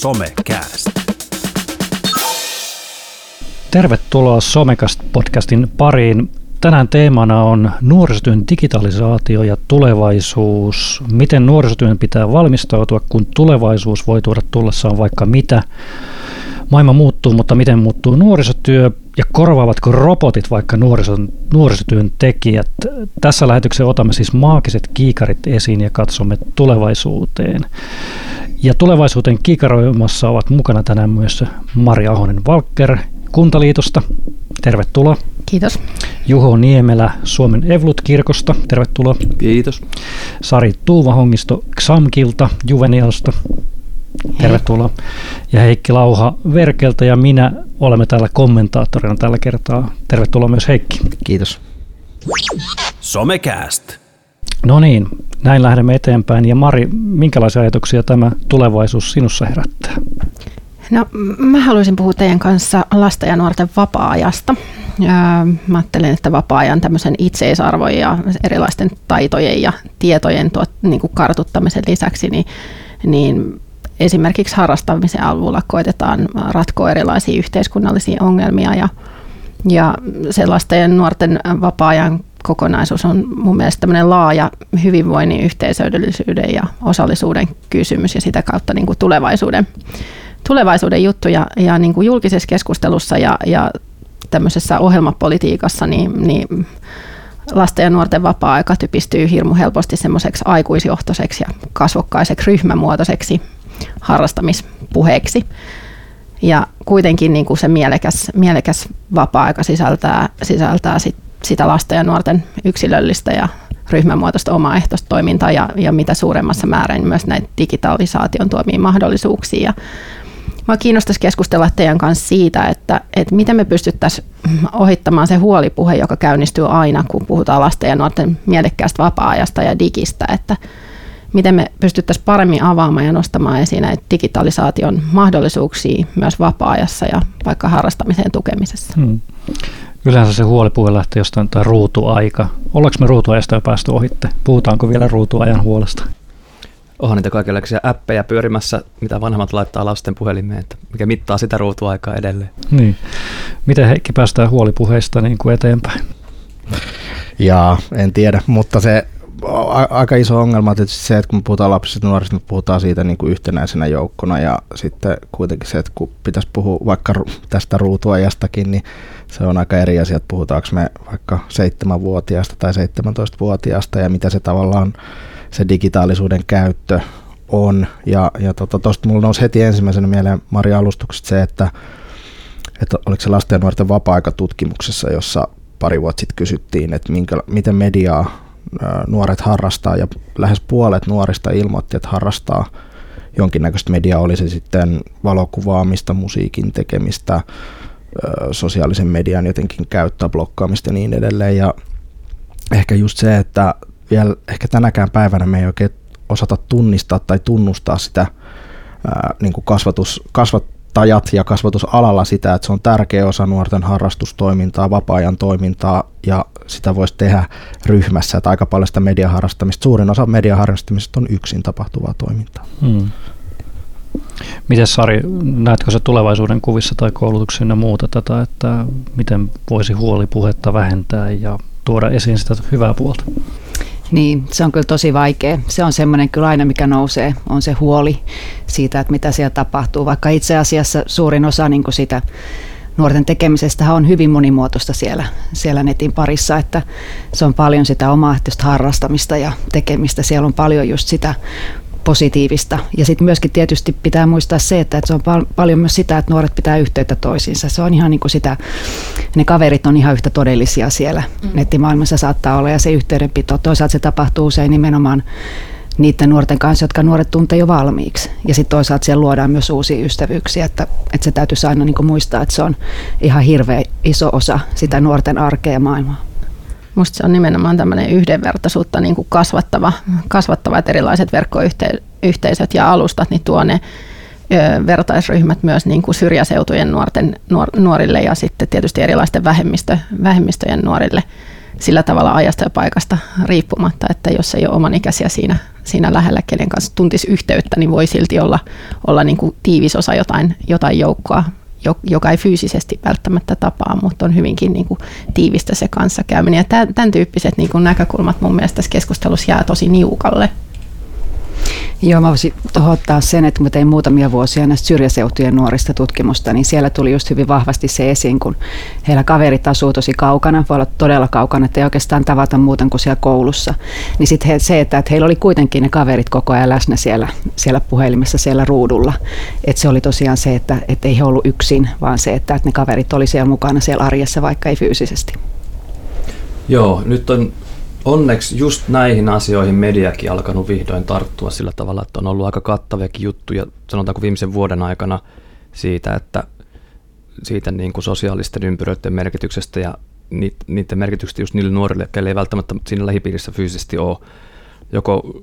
Somecast. Tervetuloa Somecast-podcastin pariin. Tänään teemana on nuorisotyön digitalisaatio ja tulevaisuus. Miten nuorisotyön pitää valmistautua, kun tulevaisuus voi tuoda tullessaan vaikka mitä. Maailma muuttuu, mutta miten muuttuu nuorisotyö ja korvaavatko robotit vaikka nuorison, nuorisotyön tekijät? Tässä lähetyksessä otamme siis maagiset kiikarit esiin ja katsomme tulevaisuuteen. Ja tulevaisuuteen kiikaroimassa ovat mukana tänään myös Mari Ahonen Valker Kuntaliitosta. Tervetuloa. Kiitos. Juho Niemelä Suomen Evlut-kirkosta. Tervetuloa. Kiitos. Sari Tuuvahongisto Xamkilta Juvenialsta. Tervetuloa. Ja Heikki Lauha Verkeltä ja minä olemme täällä kommentaattorina tällä kertaa. Tervetuloa myös Heikki. Kiitos. Somecast. No niin, näin lähdemme eteenpäin. Ja Mari, minkälaisia ajatuksia tämä tulevaisuus sinussa herättää? No, mä haluaisin puhua teidän kanssa lasten ja nuorten vapaa-ajasta. Mä ajattelen, että vapaa-ajan tämmöisen itseisarvon ja erilaisten taitojen ja tietojen tuot, niin kuin kartuttamisen lisäksi, niin, niin esimerkiksi harrastamisen avulla koitetaan ratkoa erilaisia yhteiskunnallisia ongelmia ja, ja se lasten ja nuorten vapaa-ajan kokonaisuus on mun mielestä tämmöinen laaja hyvinvoinnin, yhteisöllisyyden ja osallisuuden kysymys ja sitä kautta niin kuin tulevaisuuden, tulevaisuuden juttu. Ja, ja niin kuin julkisessa keskustelussa ja, ja tämmöisessä ohjelmapolitiikassa niin, niin lasten ja nuorten vapaa-aika typistyy hirmu helposti semmoiseksi aikuisjohtoiseksi ja kasvokkaiseksi ryhmämuotoiseksi harrastamispuheeksi. Ja kuitenkin niin kuin se mielekäs, mielekäs vapaa-aika sisältää, sisältää sit sitä lasten ja nuorten yksilöllistä ja ryhmämuotoista omaehtoista toimintaa ja, ja mitä suuremmassa määrin myös näitä digitalisaation tuomia mahdollisuuksia. Ja Mä kiinnostaisi keskustella teidän kanssa siitä, että, että miten me pystyttäisiin ohittamaan se huolipuhe, joka käynnistyy aina, kun puhutaan lasten ja nuorten mielekkäästä vapaa-ajasta ja digistä, että miten me pystyttäisiin paremmin avaamaan ja nostamaan esiin näitä digitalisaation mahdollisuuksia myös vapaa-ajassa ja vaikka harrastamisen tukemisessa. Hmm. Yleensä se huolipuhe lähtee jostain tai ruutuaika. Ollaanko me ruutuajasta jo päästy ohitte? Puhutaanko vielä ruutuajan huolesta? Onhan niitä kaikenlaisia appeja pyörimässä, mitä vanhemmat laittaa lasten puhelimeen, että mikä mittaa sitä ruutuaikaa edelleen. Niin. Miten Heikki päästään huolipuheista niin kuin eteenpäin? Ja en tiedä, mutta se aika iso ongelma tietysti se, että kun me puhutaan lapsista ja nuorista, me puhutaan siitä niin kuin yhtenäisenä joukkona ja sitten kuitenkin se, että kun pitäisi puhua vaikka tästä ruutuajastakin, niin se on aika eri asia, että puhutaanko me vaikka seitsemänvuotiaasta tai 17-vuotiaasta ja mitä se tavallaan se digitaalisuuden käyttö on. Ja, ja tuosta tota, mulla nousi heti ensimmäisenä mieleen Maria alustuksesta se, että, että oliko se lasten ja nuorten vapaa-aikatutkimuksessa, jossa pari vuotta sitten kysyttiin, että minkä, miten mediaa nuoret harrastaa ja lähes puolet nuorista ilmoitti, että harrastaa jonkinnäköistä mediaa, oli se sitten valokuvaamista, musiikin tekemistä, sosiaalisen median jotenkin käyttöä, blokkaamista ja niin edelleen. Ja ehkä just se, että vielä ehkä tänäkään päivänä me ei oikein osata tunnistaa tai tunnustaa sitä niin kuin kasvatus, kasvattajat ja kasvatusalalla sitä, että se on tärkeä osa nuorten harrastustoimintaa, vapaa-ajan toimintaa ja sitä voisi tehdä ryhmässä, että aika paljon sitä mediaharrastamista, suurin osa mediaharrastamisesta on yksin tapahtuvaa toimintaa. Hmm. Miten Sari, näetkö se tulevaisuuden kuvissa tai koulutuksen ja muuta tätä, että miten voisi huolipuhetta vähentää ja tuoda esiin sitä hyvää puolta? Niin, se on kyllä tosi vaikea. Se on semmoinen kyllä aina, mikä nousee, on se huoli siitä, että mitä siellä tapahtuu. Vaikka itse asiassa suurin osa niin kuin sitä nuorten tekemisestä on hyvin monimuotoista siellä, siellä netin parissa, että se on paljon sitä omaehtoista harrastamista ja tekemistä. Siellä on paljon just sitä positiivista. Ja sitten myöskin tietysti pitää muistaa se, että, se on pal- paljon myös sitä, että nuoret pitää yhteyttä toisiinsa. Se on ihan niin kuin sitä, ne kaverit on ihan yhtä todellisia siellä mm. nettimaailmassa saattaa olla ja se yhteydenpito. Toisaalta se tapahtuu usein nimenomaan niiden nuorten kanssa, jotka nuoret tuntee jo valmiiksi. Ja sitten toisaalta siellä luodaan myös uusia ystävyyksiä, että, että se täytyisi aina niin muistaa, että se on ihan hirveä iso osa sitä nuorten arkea ja maailmaa. Musta se on nimenomaan tämmöinen yhdenvertaisuutta niin kuin kasvattava, kasvattavat erilaiset verkkoyhteisöt ja alustat, niin tuo ne vertaisryhmät myös niin kuin syrjäseutujen nuorten, nuor, nuorille ja sitten tietysti erilaisten vähemmistö, vähemmistöjen nuorille sillä tavalla ajasta ja paikasta riippumatta, että jos ei ole oman ikäisiä siinä, siinä lähellä, kenen kanssa tuntisi yhteyttä, niin voi silti olla, olla niin kuin tiivis osa jotain, jotain joukkoa, joka ei fyysisesti välttämättä tapaa, mutta on hyvinkin niin kuin tiivistä se kanssakäyminen. Ja tämän, tyyppiset niin kuin näkökulmat mun mielestä tässä keskustelussa jää tosi niukalle. Joo, mä voisin tuohon ottaa sen, että kun mä tein muutamia vuosia näistä syrjäseutujen nuorista tutkimusta, niin siellä tuli just hyvin vahvasti se esiin, kun heillä kaverit asuu tosi kaukana, voi olla todella kaukana, että ei oikeastaan tavata muuten kuin siellä koulussa. Niin sitten se, että, että heillä oli kuitenkin ne kaverit koko ajan läsnä siellä, siellä puhelimessa, siellä ruudulla. Että se oli tosiaan se, että, että ei he ollut yksin, vaan se, että, että ne kaverit oli siellä mukana siellä arjessa, vaikka ei fyysisesti. Joo, nyt on onneksi just näihin asioihin mediakin alkanut vihdoin tarttua sillä tavalla, että on ollut aika kattaviakin juttuja, sanotaanko viimeisen vuoden aikana siitä, että siitä niin kuin sosiaalisten ympyröiden merkityksestä ja niiden merkityksestä just niille nuorille, jotka ei välttämättä siinä lähipiirissä fyysisesti ole joko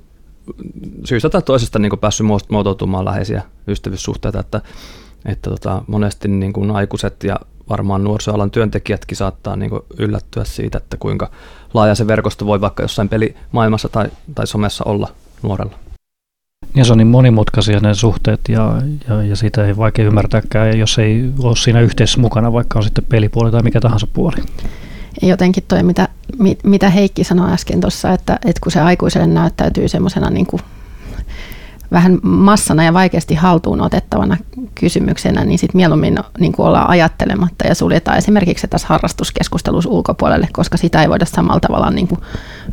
syystä tai toisesta niin kuin päässyt muotoutumaan läheisiä ystävyyssuhteita, että, että tota, monesti niin kuin aikuiset ja varmaan nuorisoalan työntekijätkin saattaa niin kuin yllättyä siitä, että kuinka laaja se verkosto voi vaikka jossain pelimaailmassa tai, tai somessa olla nuorella. Ja se on niin monimutkaisia ne suhteet ja, ja, ja sitä ei vaikea ymmärtääkään, jos ei ole siinä yhteisössä mukana, vaikka on sitten pelipuoli tai mikä tahansa puoli. Jotenkin toi, mitä, mitä Heikki sanoi äsken tuossa, että, että kun se aikuiselle näyttäytyy semmoisena niin kuin vähän massana ja vaikeasti haltuun otettavana kysymyksenä, niin sitten mieluummin niin ollaan ajattelematta ja suljetaan esimerkiksi tässä harrastuskeskustelussa ulkopuolelle, koska sitä ei voida samalla tavalla niin kuin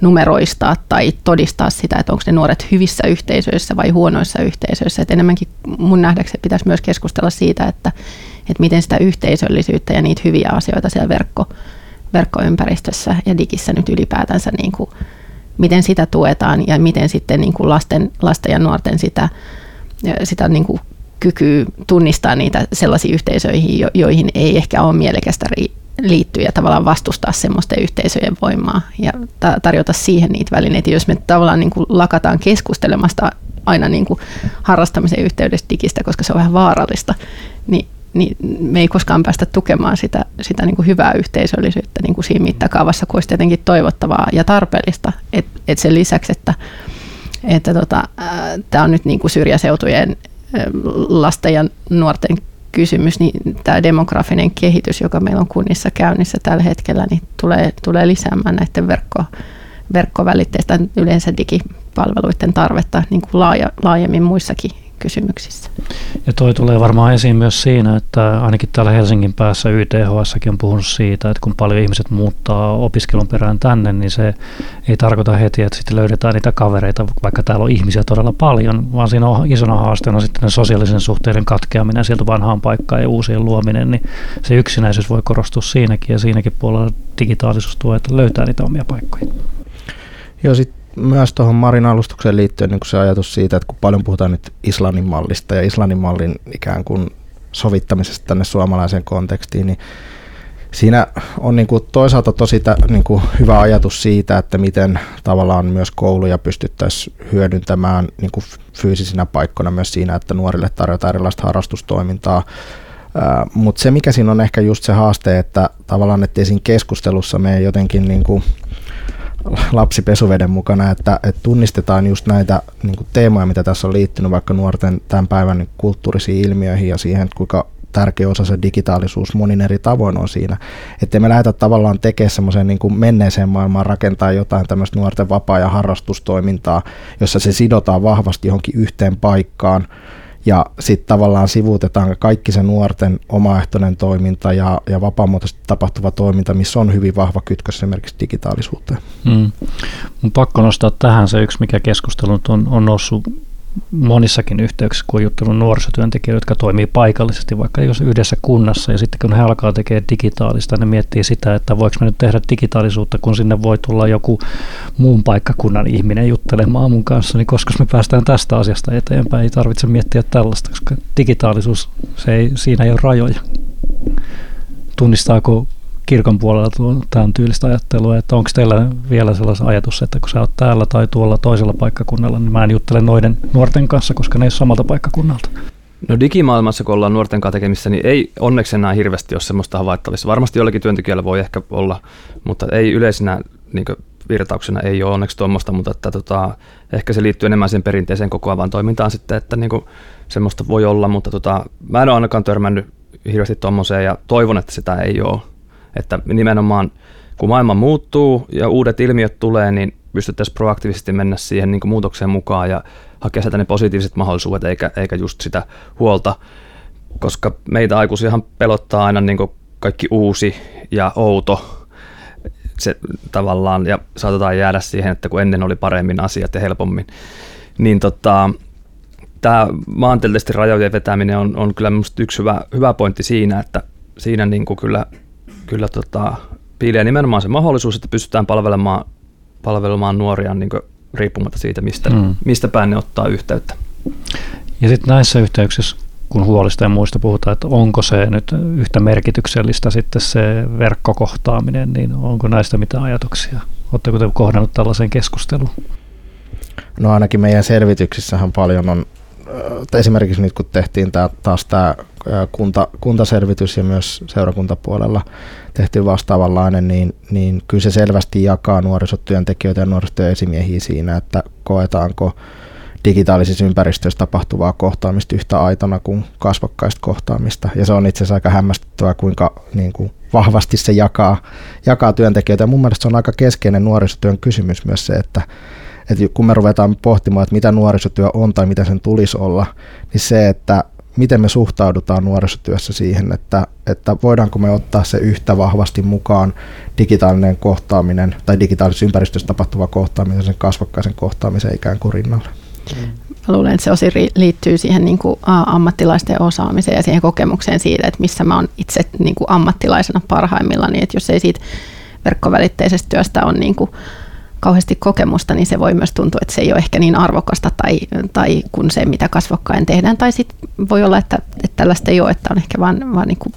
numeroistaa tai todistaa sitä, että onko ne nuoret hyvissä yhteisöissä vai huonoissa yhteisöissä. Et enemmänkin mun nähdäkseni pitäisi myös keskustella siitä, että, että miten sitä yhteisöllisyyttä ja niitä hyviä asioita siellä verkko, verkkoympäristössä ja digissä nyt ylipäätänsä niin kuin miten sitä tuetaan ja miten sitten niin kuin lasten, lasten ja nuorten sitä, sitä niin kuin kykyä tunnistaa niitä sellaisiin yhteisöihin, joihin ei ehkä ole mielekästä liittyä ja tavallaan vastustaa semmoisten yhteisöjen voimaa ja tarjota siihen niitä välineitä. Jos me tavallaan niin kuin lakataan keskustelemasta aina niin kuin harrastamisen yhteydessä digistä, koska se on vähän vaarallista, niin niin me ei koskaan päästä tukemaan sitä, sitä niin kuin hyvää yhteisöllisyyttä niin kuin siinä mittakaavassa, kun olisi tietenkin toivottavaa ja tarpeellista. Et, et sen lisäksi, että, että tota, tämä on nyt niin kuin syrjäseutujen lasten ja nuorten kysymys, niin tämä demografinen kehitys, joka meillä on kunnissa käynnissä tällä hetkellä, niin tulee, tulee lisäämään näiden verkko, verkkovälitteistä yleensä digipalveluiden tarvetta niin kuin laaja, laajemmin muissakin kysymyksissä. Ja toi tulee varmaan esiin myös siinä, että ainakin täällä Helsingin päässä YTHS on puhunut siitä, että kun paljon ihmiset muuttaa opiskelun perään tänne, niin se ei tarkoita heti, että sitten löydetään niitä kavereita, vaikka täällä on ihmisiä todella paljon, vaan siinä on isona haasteena sitten ne sosiaalisen suhteiden katkeaminen sieltä vanhaan paikkaan ja uusien luominen, niin se yksinäisyys voi korostua siinäkin ja siinäkin puolella digitaalisuus tuo, että löytää niitä omia paikkoja. Joo, sitten myös tuohon Marin alustukseen liittyen niin se ajatus siitä, että kun paljon puhutaan nyt Islannin mallista ja Islannin mallin ikään kuin sovittamisesta tänne suomalaiseen kontekstiin, niin siinä on niin kuin toisaalta tosi tä, niin kuin hyvä ajatus siitä, että miten tavallaan myös kouluja pystyttäisiin hyödyntämään niin kuin fyysisinä paikkoina myös siinä, että nuorille tarjotaan erilaista harrastustoimintaa. Mutta se, mikä siinä on ehkä just se haaste, että tavallaan, että siinä keskustelussa me jotenkin niin kuin lapsi pesuveden mukana, että, että tunnistetaan just näitä niin kuin teemoja, mitä tässä on liittynyt vaikka nuorten tämän päivän kulttuurisiin ilmiöihin ja siihen, että kuinka tärkeä osa se digitaalisuus monin eri tavoin on siinä. Että me lähdetä tavallaan tekemään semmoiseen niin menneeseen maailmaan rakentaa jotain tämmöistä nuorten vapaa- ja harrastustoimintaa, jossa se sidotaan vahvasti johonkin yhteen paikkaan, ja sitten tavallaan sivuutetaan kaikki se nuorten omaehtoinen toiminta ja, ja vapaamuotoisesti tapahtuva toiminta, missä on hyvin vahva kytkös esimerkiksi digitaalisuuteen. Mm. Mun pakko nostaa tähän se yksi, mikä keskustelu on, on noussut monissakin yhteyksissä, kun on juttellut nuorisotyöntekijöitä, jotka toimii paikallisesti vaikka jos yhdessä kunnassa, ja sitten kun he alkaa tekemään digitaalista, ne miettii sitä, että voiko me nyt tehdä digitaalisuutta, kun sinne voi tulla joku muun paikkakunnan ihminen juttelemaan mun kanssa, niin koska me päästään tästä asiasta eteenpäin, ei tarvitse miettiä tällaista, koska digitaalisuus, se ei, siinä ei ole rajoja. Tunnistaako kirkon puolella tämän tyylistä ajattelua, että onko teillä vielä sellainen ajatus, että kun sä oot täällä tai tuolla toisella paikkakunnalla, niin mä en juttele noiden nuorten kanssa, koska ne ei ole samalta paikkakunnalta. No digimaailmassa, kun ollaan nuorten kanssa tekemissä, niin ei onneksi enää hirveästi ole semmoista havaittavissa. Varmasti jollakin työntekijällä voi ehkä olla, mutta ei yleisenä niin virtauksena ei ole onneksi tuommoista, mutta että, tota, ehkä se liittyy enemmän sen perinteiseen kokoavaan toimintaan sitten, että niin semmoista voi olla, mutta tota, mä en ole ainakaan törmännyt hirveästi tuommoiseen ja toivon, että sitä ei ole. Että nimenomaan kun maailma muuttuu ja uudet ilmiöt tulee, niin pystyttäisiin proaktiivisesti mennä siihen niin muutokseen mukaan ja hakea sieltä ne positiiviset mahdollisuudet eikä, eikä just sitä huolta, koska meitä aikuisiahan pelottaa aina niin kaikki uusi ja outo se tavallaan, ja saatetaan jäädä siihen, että kun ennen oli paremmin asiat ja helpommin, niin tota, tämä maantieteellisesti rajojen vetäminen on, on kyllä minusta yksi hyvä, hyvä pointti siinä, että siinä niin kuin kyllä, kyllä tota, piilee nimenomaan se mahdollisuus, että pystytään palvelemaan, palvelemaan nuoria niin kuin riippumatta siitä, mistä, mm. mistä päin ne ottaa yhteyttä. Ja sitten näissä yhteyksissä, kun huolista ja muista puhutaan, että onko se nyt yhtä merkityksellistä sitten se verkkokohtaaminen, niin onko näistä mitään ajatuksia? Oletteko te kohdannut tällaisen keskustelun? No ainakin meidän selvityksissähän paljon on, esimerkiksi nyt kun tehtiin tää, taas tämä kunta, kuntaselvitys ja myös seurakuntapuolella tehty vastaavanlainen, niin, niin kyllä se selvästi jakaa nuorisotyöntekijöitä ja nuorisotyön esimiehiä siinä, että koetaanko digitaalisissa ympäristöissä tapahtuvaa kohtaamista yhtä aitona kuin kasvokkaista kohtaamista. Ja se on itse asiassa aika hämmästyttävää, kuinka niin kuin vahvasti se jakaa, jakaa työntekijöitä. Ja mun mielestä se on aika keskeinen nuorisotyön kysymys myös se, että, että kun me ruvetaan pohtimaan, että mitä nuorisotyö on tai mitä sen tulisi olla, niin se, että miten me suhtaudutaan nuorisotyössä siihen, että, että voidaanko me ottaa se yhtä vahvasti mukaan digitaalinen kohtaaminen tai digitaalisessa ympäristössä tapahtuva kohtaaminen sen kasvokkaisen kohtaamisen ikään kuin rinnalle. Mä luulen, että se osin liittyy siihen niin kuin ammattilaisten osaamiseen ja siihen kokemukseen siitä, että missä mä oon itse niin kuin ammattilaisena parhaimmillaan, niin että jos ei siitä verkkovälitteisestä työstä on niin kuin kauheasti kokemusta, niin se voi myös tuntua, että se ei ole ehkä niin arvokasta tai, tai kun se, mitä kasvokkain tehdään. Tai sitten voi olla, että, että tällaista ei ole, että on ehkä vaan, vaan niin kuin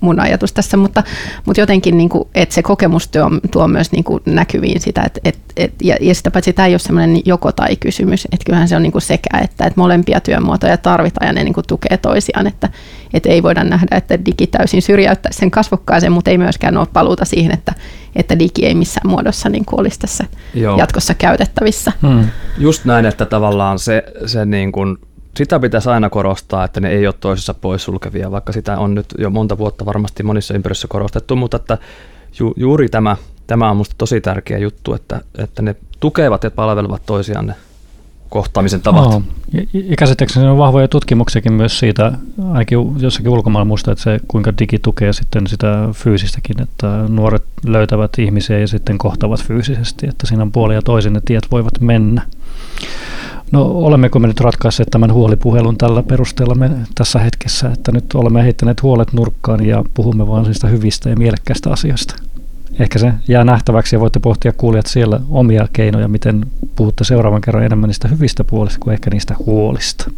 mun ajatus tässä, mutta, mutta jotenkin, niin kuin, että se kokemus tuo, tuo myös niin kuin näkyviin sitä, että, että, että, ja, ja sitä paitsi tämä ei ole semmoinen joko tai kysymys, että kyllähän se on niin kuin sekä, että, että molempia työmuotoja tarvitaan ja ne niin kuin tukee toisiaan, että, että ei voida nähdä, että digi täysin syrjäyttää sen kasvokkaisen, mutta ei myöskään ole paluuta siihen, että, että digi ei missään muodossa niin kuin olisi tässä Joo. jatkossa käytettävissä. Hmm. Just näin, että tavallaan se, se niin kuin sitä pitäisi aina korostaa, että ne ei ole toisessa poissulkevia, vaikka sitä on nyt jo monta vuotta varmasti monissa ympäristöissä korostettu, mutta että ju, juuri tämä, tämä on minusta tosi tärkeä juttu, että, että ne tukevat ja palvelevat toisiaan ne kohtaamisen tavat. No, ja, käsittääkseni on vahvoja tutkimuksiakin myös siitä, ainakin jossakin ulkomailla muista, että se kuinka digi tukee sitten sitä fyysistäkin, että nuoret löytävät ihmisiä ja sitten kohtavat fyysisesti, että siinä on puoli ja toisin ne tiet voivat mennä. No olemmeko me nyt ratkaisseet tämän huolipuhelun tällä perusteella me tässä hetkessä, että nyt olemme heittäneet huolet nurkkaan ja puhumme vain niistä hyvistä ja mielekkäistä asioista? Ehkä se jää nähtäväksi ja voitte pohtia kuulijat siellä omia keinoja, miten puhutte seuraavan kerran enemmän niistä hyvistä puolista kuin ehkä niistä huolista.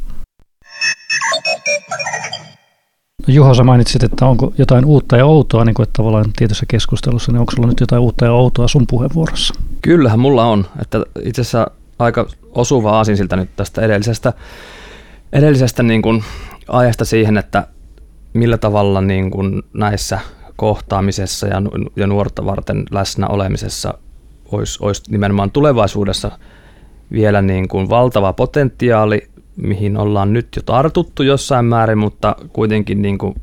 No Juho, sä mainitsit, että onko jotain uutta ja outoa niin kuin, että tavallaan tietyssä keskustelussa, niin onko sulla nyt jotain uutta ja outoa sun puheenvuorossa? Kyllähän mulla on. Että itse asiassa aika osuva aasinsilta nyt tästä edellisestä, edellisestä niin kuin ajasta siihen, että millä tavalla niin kuin näissä kohtaamisessa ja, ja nuorta varten läsnä olemisessa olisi, olisi nimenomaan tulevaisuudessa vielä niin kuin valtava potentiaali, mihin ollaan nyt jo tartuttu jossain määrin, mutta kuitenkin niin kuin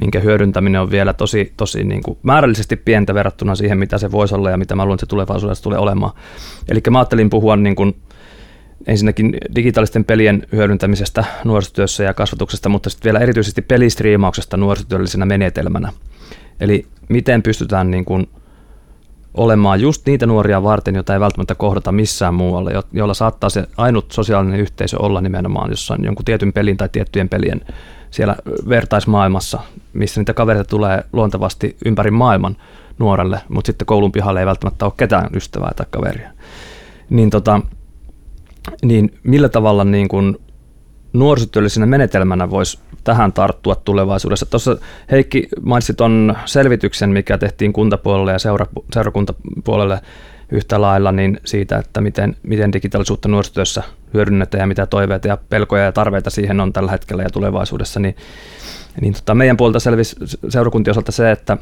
minkä hyödyntäminen on vielä tosi, tosi niin kuin määrällisesti pientä verrattuna siihen, mitä se voisi olla ja mitä mä luulen, että se tulevaisuudessa tulee olemaan. Eli mä ajattelin puhua niin kuin ensinnäkin digitaalisten pelien hyödyntämisestä nuorisotyössä ja kasvatuksesta, mutta sitten vielä erityisesti pelistriimauksesta nuorisotyöllisenä menetelmänä. Eli miten pystytään niin kuin olemaan just niitä nuoria varten, joita ei välttämättä kohdata missään muualla, jolla saattaa se ainut sosiaalinen yhteisö olla nimenomaan jossain jonkun tietyn pelin tai tiettyjen pelien siellä vertaismaailmassa, missä niitä kavereita tulee luontevasti ympäri maailman nuorelle, mutta sitten koulun pihalle ei välttämättä ole ketään ystävää tai kaveria. Niin, tota, niin millä tavalla niin kun nuorisotyöllisenä menetelmänä voisi tähän tarttua tulevaisuudessa? Tuossa Heikki mainitsi tuon selvityksen, mikä tehtiin kuntapuolelle ja seura, seurakuntapuolelle yhtä lailla niin siitä, että miten, miten digitaalisuutta nuorisotyössä hyödynnetään ja mitä toiveita ja pelkoja ja tarveita siihen on tällä hetkellä ja tulevaisuudessa, niin, niin tota, meidän puolta selvisi seurakuntien osalta se, että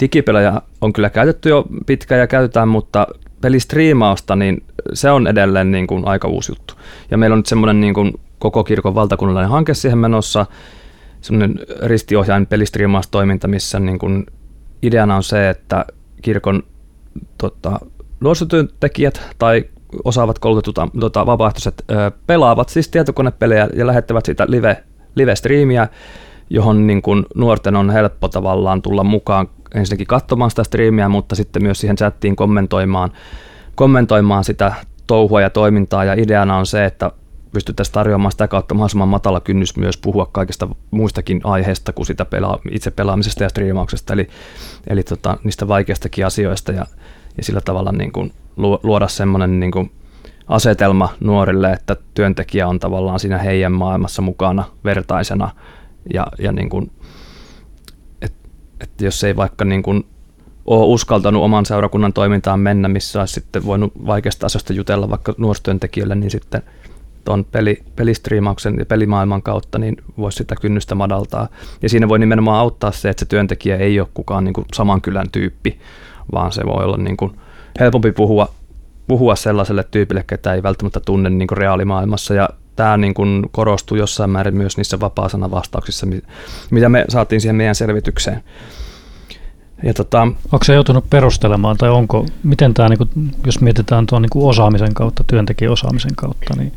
digipelejä on kyllä käytetty jo pitkään ja käytetään, mutta pelistriimausta, niin se on edelleen niin kuin aika uusi juttu. Ja meillä on nyt semmoinen niin kuin koko kirkon valtakunnallinen hanke siihen menossa, semmoinen ristiohjain pelistriimaustoiminta, missä niin kuin ideana on se, että kirkon tota, nuorisotyöntekijät tai osaavat koulutetut tota, vapaaehtoiset pelaavat siis tietokonepelejä ja lähettävät sitä live, live-striimiä, johon niin kuin nuorten on helppo tavallaan tulla mukaan ensinnäkin katsomaan sitä striimiä, mutta sitten myös siihen chattiin kommentoimaan, kommentoimaan sitä touhua ja toimintaa. Ja ideana on se, että pystyttäisiin tarjoamaan sitä kautta mahdollisimman matala kynnys myös puhua kaikista muistakin aiheista kuin sitä pela- itse pelaamisesta ja striimauksesta, eli, eli tota, niistä vaikeistakin asioista ja, ja sillä tavalla niin kuin luoda semmoinen niin kuin asetelma nuorille, että työntekijä on tavallaan siinä heidän maailmassa mukana vertaisena ja, ja niin kuin, että et jos ei vaikka niin kuin ole uskaltanut oman seurakunnan toimintaan mennä, missä olisi sitten voinut vaikeasta asioista jutella vaikka nuorisotyöntekijöille, niin sitten tuon peli, pelistriimauksen ja pelimaailman kautta, niin voisi sitä kynnystä madaltaa. Ja siinä voi nimenomaan auttaa se, että se työntekijä ei ole kukaan niin kuin saman kylän tyyppi, vaan se voi olla niin kuin helpompi puhua, puhua sellaiselle tyypille, ketä ei välttämättä tunne niin kuin reaalimaailmassa. Ja tämä niin kuin korostuu jossain määrin myös niissä vapaa-sanavastauksissa, mitä me saatiin siihen meidän selvitykseen. Ja tota, onko se joutunut perustelemaan, tai onko, miten tämä, niin kuin, jos mietitään tuon niin kuin osaamisen kautta, työntekijän osaamisen kautta, niin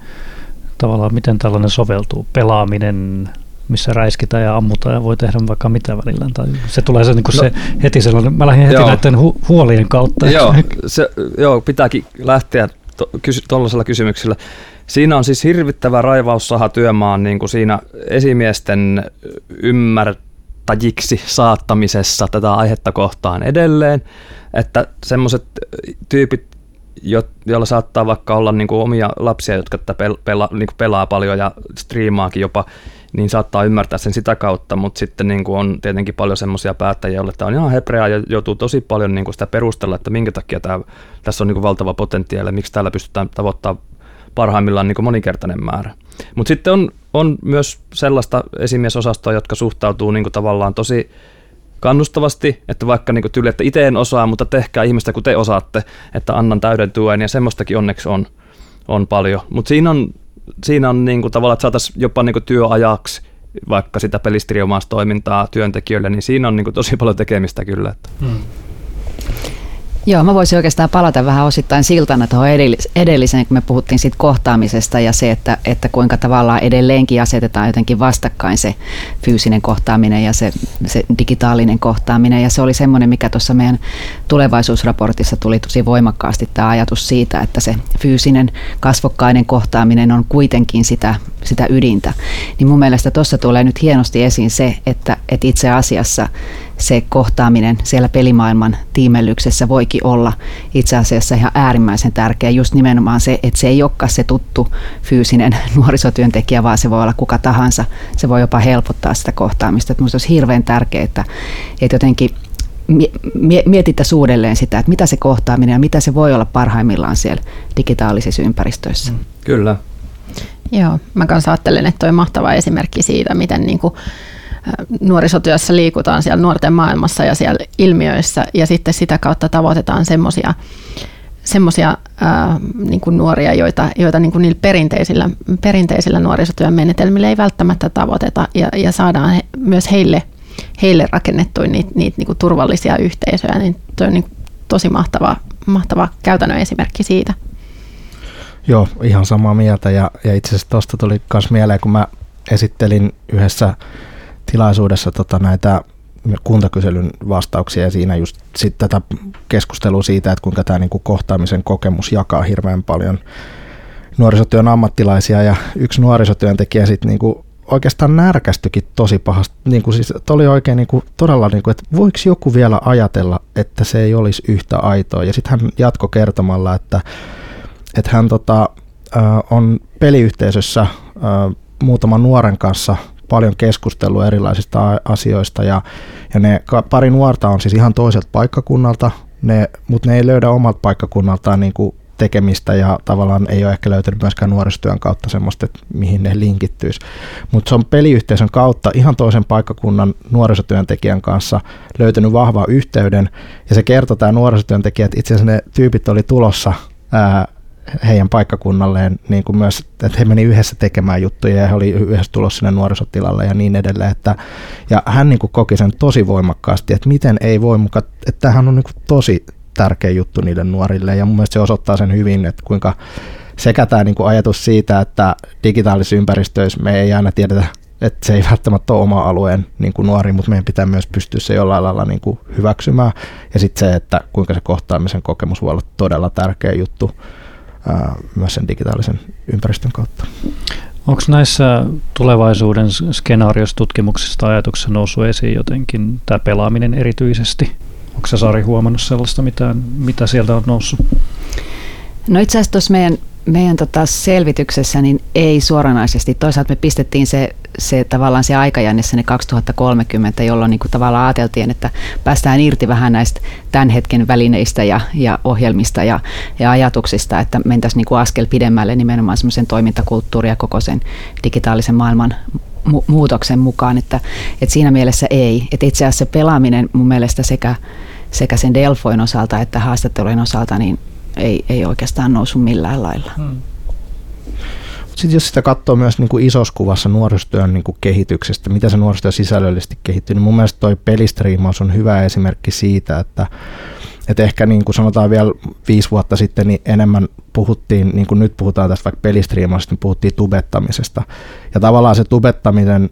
tavallaan miten tällainen soveltuu? Pelaaminen, missä räiskitään ja ammutaan ja voi tehdä vaikka mitä välillä. Tai se tulee se, niin no, se heti sellainen, mä lähdin heti joo. näiden hu- huolien kautta. Joo, se, joo pitääkin lähteä tuollaisella to, kysymyksellä. Siinä on siis hirvittävä raivaussaha työmaan niin kuin siinä esimiesten ymmärtäjiksi saattamisessa tätä aihetta kohtaan edelleen, että semmoiset tyypit, jo, joilla saattaa vaikka olla niin kuin omia lapsia, jotka tätä pel, pela, niin kuin pelaa paljon ja striimaakin jopa, niin saattaa ymmärtää sen sitä kautta, mutta sitten niin kuin on tietenkin paljon semmoisia päättäjiä, joille tämä on ihan hebrea ja joutuu tosi paljon niin kuin sitä perustella, että minkä takia tämä, tässä on niin kuin valtava potentiaali, miksi täällä pystytään tavoittamaan parhaimmillaan niin kuin monikertainen määrä. Mutta sitten on, on myös sellaista esimiesosastoa, jotka suhtautuu niin kuin tavallaan tosi kannustavasti, että vaikka niin tyyli, että itse en osaa, mutta tehkää ihmistä kun te osaatte, että annan täyden tuen ja semmoistakin onneksi on, on paljon. Mutta siinä on, siinä on niin kuin tavallaan, että saataisiin jopa niin kuin työajaksi vaikka sitä pelistriomaastoimintaa työntekijöille, niin siinä on niin kuin tosi paljon tekemistä kyllä. Että. Hmm. Joo, mä voisin oikeastaan palata vähän osittain siltana tuohon edelliseen, kun me puhuttiin siitä kohtaamisesta ja se, että, että kuinka tavallaan edelleenkin asetetaan jotenkin vastakkain se fyysinen kohtaaminen ja se, se digitaalinen kohtaaminen. Ja se oli semmoinen, mikä tuossa meidän tulevaisuusraportissa tuli tosi voimakkaasti tämä ajatus siitä, että se fyysinen kasvokkainen kohtaaminen on kuitenkin sitä, sitä ydintä. Niin mun mielestä tuossa tulee nyt hienosti esiin se, että, että itse asiassa se kohtaaminen siellä pelimaailman tiimellyksessä voikin olla itse asiassa ihan äärimmäisen tärkeä. Just nimenomaan se, että se ei olekaan se tuttu fyysinen nuorisotyöntekijä, vaan se voi olla kuka tahansa. Se voi jopa helpottaa sitä kohtaamista. Minusta olisi hirveän tärkeää, että, että jotenkin mietittäisiin uudelleen sitä, että mitä se kohtaaminen ja mitä se voi olla parhaimmillaan siellä digitaalisissa ympäristöissä. Kyllä. Joo, mä kanssa ajattelen, että on mahtava esimerkki siitä, miten niin kuin nuorisotyössä liikutaan siellä nuorten maailmassa ja siellä ilmiöissä ja sitten sitä kautta tavoitetaan semmoisia semmoisia niin nuoria, joita, joita niin kuin niillä perinteisillä, perinteisillä nuorisotyön menetelmillä ei välttämättä tavoiteta ja, ja saadaan he, myös heille, heille rakennettuja niitä, niitä niin kuin turvallisia yhteisöjä, niin tuo on niin tosi mahtava, mahtava käytännön esimerkki siitä. Joo, ihan samaa mieltä ja, ja itse asiassa tuosta tuli myös mieleen, kun mä esittelin yhdessä tilaisuudessa tota näitä kuntakyselyn vastauksia ja siinä just sit tätä keskustelua siitä, että kuinka tämä niinku kohtaamisen kokemus jakaa hirveän paljon nuorisotyön ammattilaisia ja yksi nuorisotyöntekijä sitten niinku oikeastaan närkästyikin tosi pahasti. Niinku siis, oli oikein niinku, todella, niinku, että voiko joku vielä ajatella, että se ei olisi yhtä aitoa. Ja sitten hän jatko kertomalla, että, että hän tota, on peliyhteisössä muutaman nuoren kanssa paljon keskustelua erilaisista asioista ja, ja ne pari nuorta on siis ihan toiselta paikkakunnalta, ne, mutta ne ei löydä omalta paikkakunnaltaan niin kuin tekemistä ja tavallaan ei ole ehkä löytänyt myöskään nuorisotyön kautta semmoista, että mihin ne linkittyisi. Mutta se on peliyhteisön kautta ihan toisen paikkakunnan nuorisotyöntekijän kanssa löytänyt vahvaa yhteyden ja se kertoo tämä nuorisotyöntekijä, että itse asiassa ne tyypit oli tulossa ää, heidän paikkakunnalleen niin kuin myös, että he meni yhdessä tekemään juttuja ja he oli yhdessä tulossa sinne nuorisotilalle ja niin edelleen. Että, ja hän niin kuin koki sen tosi voimakkaasti, että miten ei voi mukaan, että tämähän on niin kuin tosi tärkeä juttu niille nuorille ja mun mielestä se osoittaa sen hyvin, että kuinka sekä tämä niin kuin ajatus siitä, että digitaalisissa ympäristöissä me ei aina tiedetä, että se ei välttämättä ole oma alueen niin kuin nuori, mutta meidän pitää myös pystyä se jollain lailla niin kuin hyväksymään. Ja sitten se, että kuinka se kohtaamisen kokemus voi olla todella tärkeä juttu myös sen digitaalisen ympäristön kautta. Onko näissä tulevaisuuden skenaariostutkimuksista ajatuksessa noussut esiin jotenkin tämä pelaaminen erityisesti? Onko se Sari huomannut sellaista, mitä, mitä sieltä on noussut? No itse asiassa tuossa meidän, meidän tota selvityksessä niin ei suoranaisesti. Toisaalta me pistettiin se, se tavallaan se aikajänne sinne 2030, jolloin niin kuin tavallaan ajateltiin, että päästään irti vähän näistä tämän hetken välineistä ja, ja ohjelmista ja, ja ajatuksista, että mentäisiin niin kuin askel pidemmälle nimenomaan semmoisen toimintakulttuuria koko sen digitaalisen maailman mu- muutoksen mukaan, että, että siinä mielessä ei. Että itse asiassa pelaaminen mun mielestä sekä, sekä sen Delfoin osalta että haastattelujen osalta niin ei, ei oikeastaan nousu millään lailla. Hmm. Sitten jos sitä katsoo myös niin kuin isossa kuvassa nuorisotyön niin kuin kehityksestä, mitä se nuorisotyö sisällöllisesti kehittyy, niin mun mielestä toi pelistriimaus on hyvä esimerkki siitä, että, että ehkä niin kuin sanotaan vielä viisi vuotta sitten, niin enemmän puhuttiin, niin kuin nyt puhutaan tästä vaikka pelistriimausesta, niin puhuttiin tubettamisesta. Ja tavallaan se tubettaminen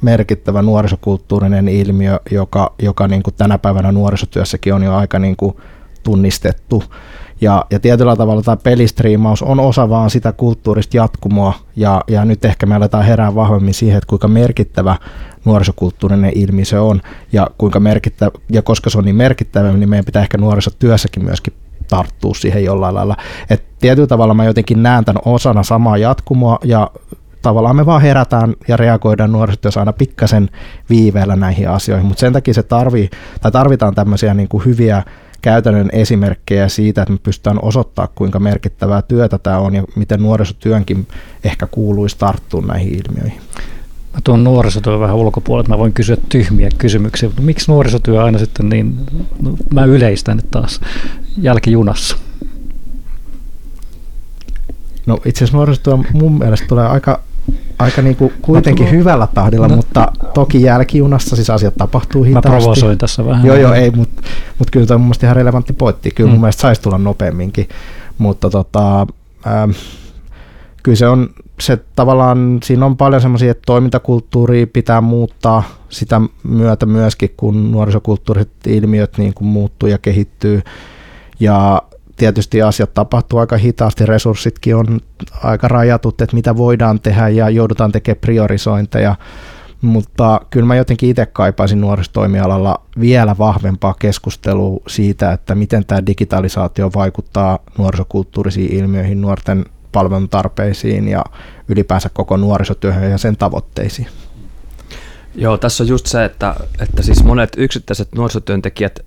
merkittävä nuorisokulttuurinen ilmiö, joka, joka niin kuin tänä päivänä nuorisotyössäkin on jo aika niin kuin tunnistettu. Ja, ja tietyllä tavalla tämä pelistriimaus on osa vaan sitä kulttuurista jatkumoa, ja, ja nyt ehkä me aletaan herää vahvemmin siihen, että kuinka merkittävä nuorisokulttuurinen ilmiö se on, ja, kuinka merkittävä, ja koska se on niin merkittävä, niin meidän pitää ehkä nuorisotyössäkin myöskin tarttua siihen jollain lailla. Et tietyllä tavalla mä jotenkin näen tämän osana samaa jatkumoa, ja tavallaan me vaan herätään ja reagoidaan nuorisotyössä aina pikkasen viiveellä näihin asioihin, mutta sen takia se tarvii, tai tarvitaan tämmöisiä niin kuin hyviä käytännön esimerkkejä siitä, että me pystytään osoittaa, kuinka merkittävää työtä tämä on ja miten nuorisotyönkin ehkä kuuluisi tarttua näihin ilmiöihin. Mä tuon nuorisotyön vähän ulkopuolelle, mä voin kysyä tyhmiä kysymyksiä, mutta miksi nuorisotyö aina sitten niin, no, mä yleistän nyt taas jälkijunassa? No itse asiassa nuorisotyö mun mielestä tulee aika aika niin kuin kuitenkin hyvällä tahdilla, no. mutta toki jälkijunassa siis asiat tapahtuu hitaasti. Mä provosoin tässä vähän. Joo, joo, ei, mutta mut kyllä tämä on mun mielestä ihan relevantti pointti. Kyllä mm. mun mielestä saisi tulla nopeamminkin, mutta tota, ähm, kyllä se on se tavallaan, siinä on paljon semmoisia, että toimintakulttuuria pitää muuttaa sitä myötä myöskin, kun nuorisokulttuuriset ilmiöt niin kuin muuttuu ja kehittyy. Ja tietysti asiat tapahtuu aika hitaasti, resurssitkin on aika rajatut, että mitä voidaan tehdä ja joudutaan tekemään priorisointeja, mutta kyllä mä jotenkin itse kaipaisin nuorisotoimialalla vielä vahvempaa keskustelua siitä, että miten tämä digitalisaatio vaikuttaa nuorisokulttuurisiin ilmiöihin, nuorten palvelun tarpeisiin ja ylipäänsä koko nuorisotyöhön ja sen tavoitteisiin. Joo, tässä on just se, että, että siis monet yksittäiset nuorisotyöntekijät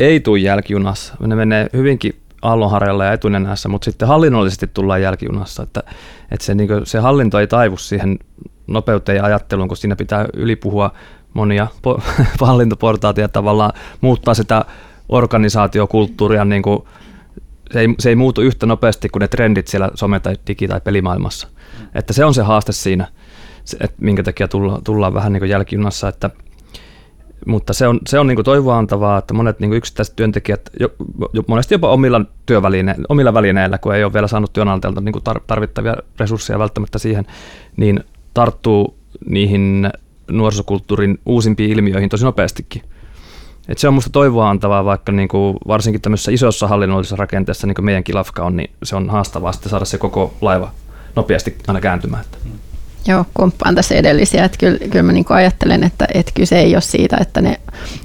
ei tule jälkijunassa. Ne menee hyvinkin aallonharjalla ja etunenässä, mutta sitten hallinnollisesti tullaan jälkijunassa, että, että se, niin kuin, se hallinto ei taivu siihen nopeuteen ja ajatteluun, kun siinä pitää ylipuhua monia po- hallintoportaita ja tavallaan muuttaa sitä organisaatiokulttuuria, niin kuin, se, ei, se ei muutu yhtä nopeasti kuin ne trendit siellä some- tai digi- tai pelimaailmassa. Että se on se haaste siinä, että minkä takia tulla, tullaan vähän niin jälkijunassa, että mutta se on, se on niin toivoa antavaa, että monet niin yksittäiset työntekijät, jo, jo, monesti jopa omilla, työväline, omilla välineillä, kun ei ole vielä saanut työnantajalta niin tarvittavia resursseja välttämättä siihen, niin tarttuu niihin nuorisokulttuurin uusimpiin ilmiöihin tosi nopeastikin. Et se on minusta toivoa antavaa, vaikka niin kuin varsinkin tämmöisessä isossa hallinnollisessa rakenteessa, niin kuin meidänkin lafka on, niin se on haastavaa saada se koko laiva nopeasti aina kääntymään. Joo, komppaan tässä edellisiä. Että kyllä, kyllä mä niin ajattelen, että, että kyse ei ole siitä, että ne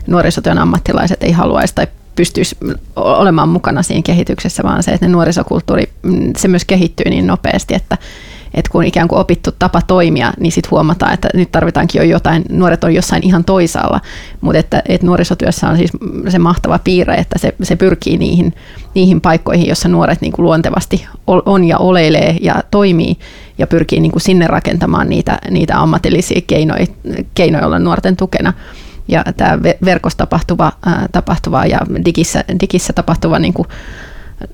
nuorisotyön ammattilaiset ei haluaisi tai pystyisi olemaan mukana siinä kehityksessä, vaan se, että ne nuorisokulttuuri, mm, se myös kehittyy niin nopeasti, että, että kun ikään kuin opittu tapa toimia, niin sitten huomataan, että nyt tarvitaankin jo jotain, nuoret on jossain ihan toisaalla, mutta että, että nuorisotyössä on siis se mahtava piirre, että se, se pyrkii niihin, niihin paikkoihin, jossa nuoret niin kuin luontevasti on ja oleilee ja toimii ja pyrkii niin kuin sinne rakentamaan niitä, niitä ammatillisia keinoja, keinoja olla nuorten tukena. Ja tämä verkossa tapahtuva, ää, tapahtuva ja digissä, digissä tapahtuva niin kuin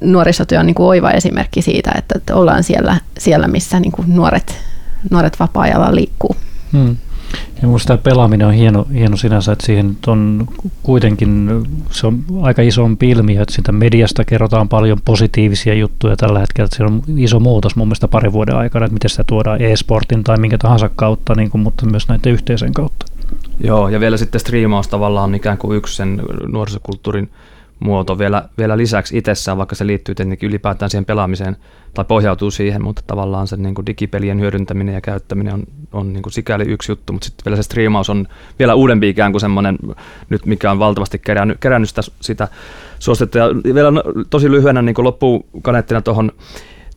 nuorisotyö on niin kuin oiva esimerkki siitä, että, että ollaan siellä, siellä missä niin kuin nuoret, nuoret vapaa-ajalla liikkuu. Hmm. Ja minusta tämä pelaaminen on hieno, hieno sinänsä, että siihen on kuitenkin se on aika iso ilmiö, että siitä mediasta kerrotaan paljon positiivisia juttuja tällä hetkellä, että se on iso muutos mun mielestä parin vuoden aikana, että miten sitä tuodaan e-sportin tai minkä tahansa kautta, niin kuin, mutta myös näiden yhteisön kautta. Joo, ja vielä sitten striimaus tavallaan on ikään kuin yksi sen nuorisokulttuurin muoto vielä, vielä lisäksi itsessään, vaikka se liittyy tietenkin ylipäätään siihen pelaamiseen tai pohjautuu siihen, mutta tavallaan se niin kuin digipelien hyödyntäminen ja käyttäminen on, on niin kuin sikäli yksi juttu, mutta sitten vielä se striimaus on vielä uudempi ikään kuin semmoinen, nyt mikä on valtavasti kerännyt, kerännyt sitä, sitä suostetta. Ja vielä tosi lyhyenä niin loppukaneettina tuohon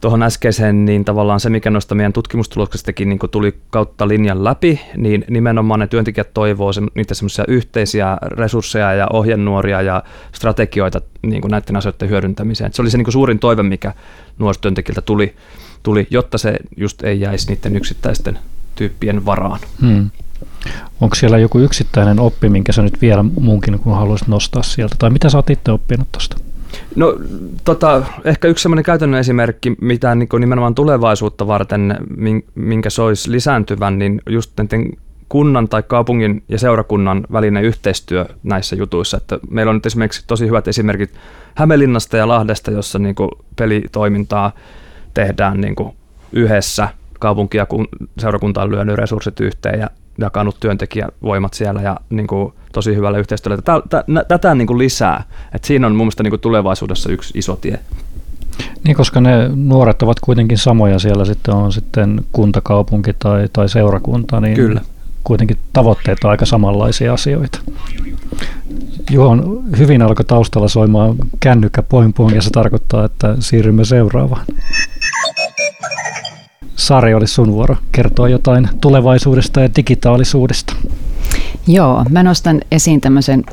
tuohon äskeiseen, niin tavallaan se, mikä noista meidän tutkimustuloksestakin niin tuli kautta linjan läpi, niin nimenomaan ne työntekijät toivoo se, niitä semmoisia yhteisiä resursseja ja ohjenuoria ja strategioita niin kuin näiden asioiden hyödyntämiseen. Se oli se niin kuin suurin toive, mikä nuorisotyöntekijältä tuli, tuli, jotta se just ei jäisi niiden yksittäisten tyyppien varaan. Hmm. Onko siellä joku yksittäinen oppi, minkä sä nyt vielä muunkin kun haluaisit nostaa sieltä? Tai mitä sä oot itse oppinut tuosta? No tota, ehkä yksi sellainen käytännön esimerkki, mitä niin nimenomaan tulevaisuutta varten, minkä sois lisääntyvän, niin just näiden kunnan tai kaupungin ja seurakunnan välinen yhteistyö näissä jutuissa. Että meillä on nyt esimerkiksi tosi hyvät esimerkit Hämeenlinnasta ja Lahdesta, jossa niin pelitoimintaa tehdään niin yhdessä. Kaupunki ja seurakunta on lyönyt resurssit yhteen ja jakanut työntekijävoimat siellä ja niin kuin, tosi hyvällä yhteistyöllä. Tätä, tätä niin kuin lisää. Et siinä on mun mielestä niin kuin tulevaisuudessa yksi iso tie. Niin, koska ne nuoret ovat kuitenkin samoja siellä sitten on sitten kuntakaupunki tai, tai seurakunta, niin Kyllä. kuitenkin tavoitteet on aika samanlaisia asioita. Juhon hyvin alkoi taustalla soimaan kännykkä poin poin ja se tarkoittaa, että siirrymme seuraavaan. Sari, olisi sun vuoro kertoa jotain tulevaisuudesta ja digitaalisuudesta. Joo, mä nostan esiin tämmöisen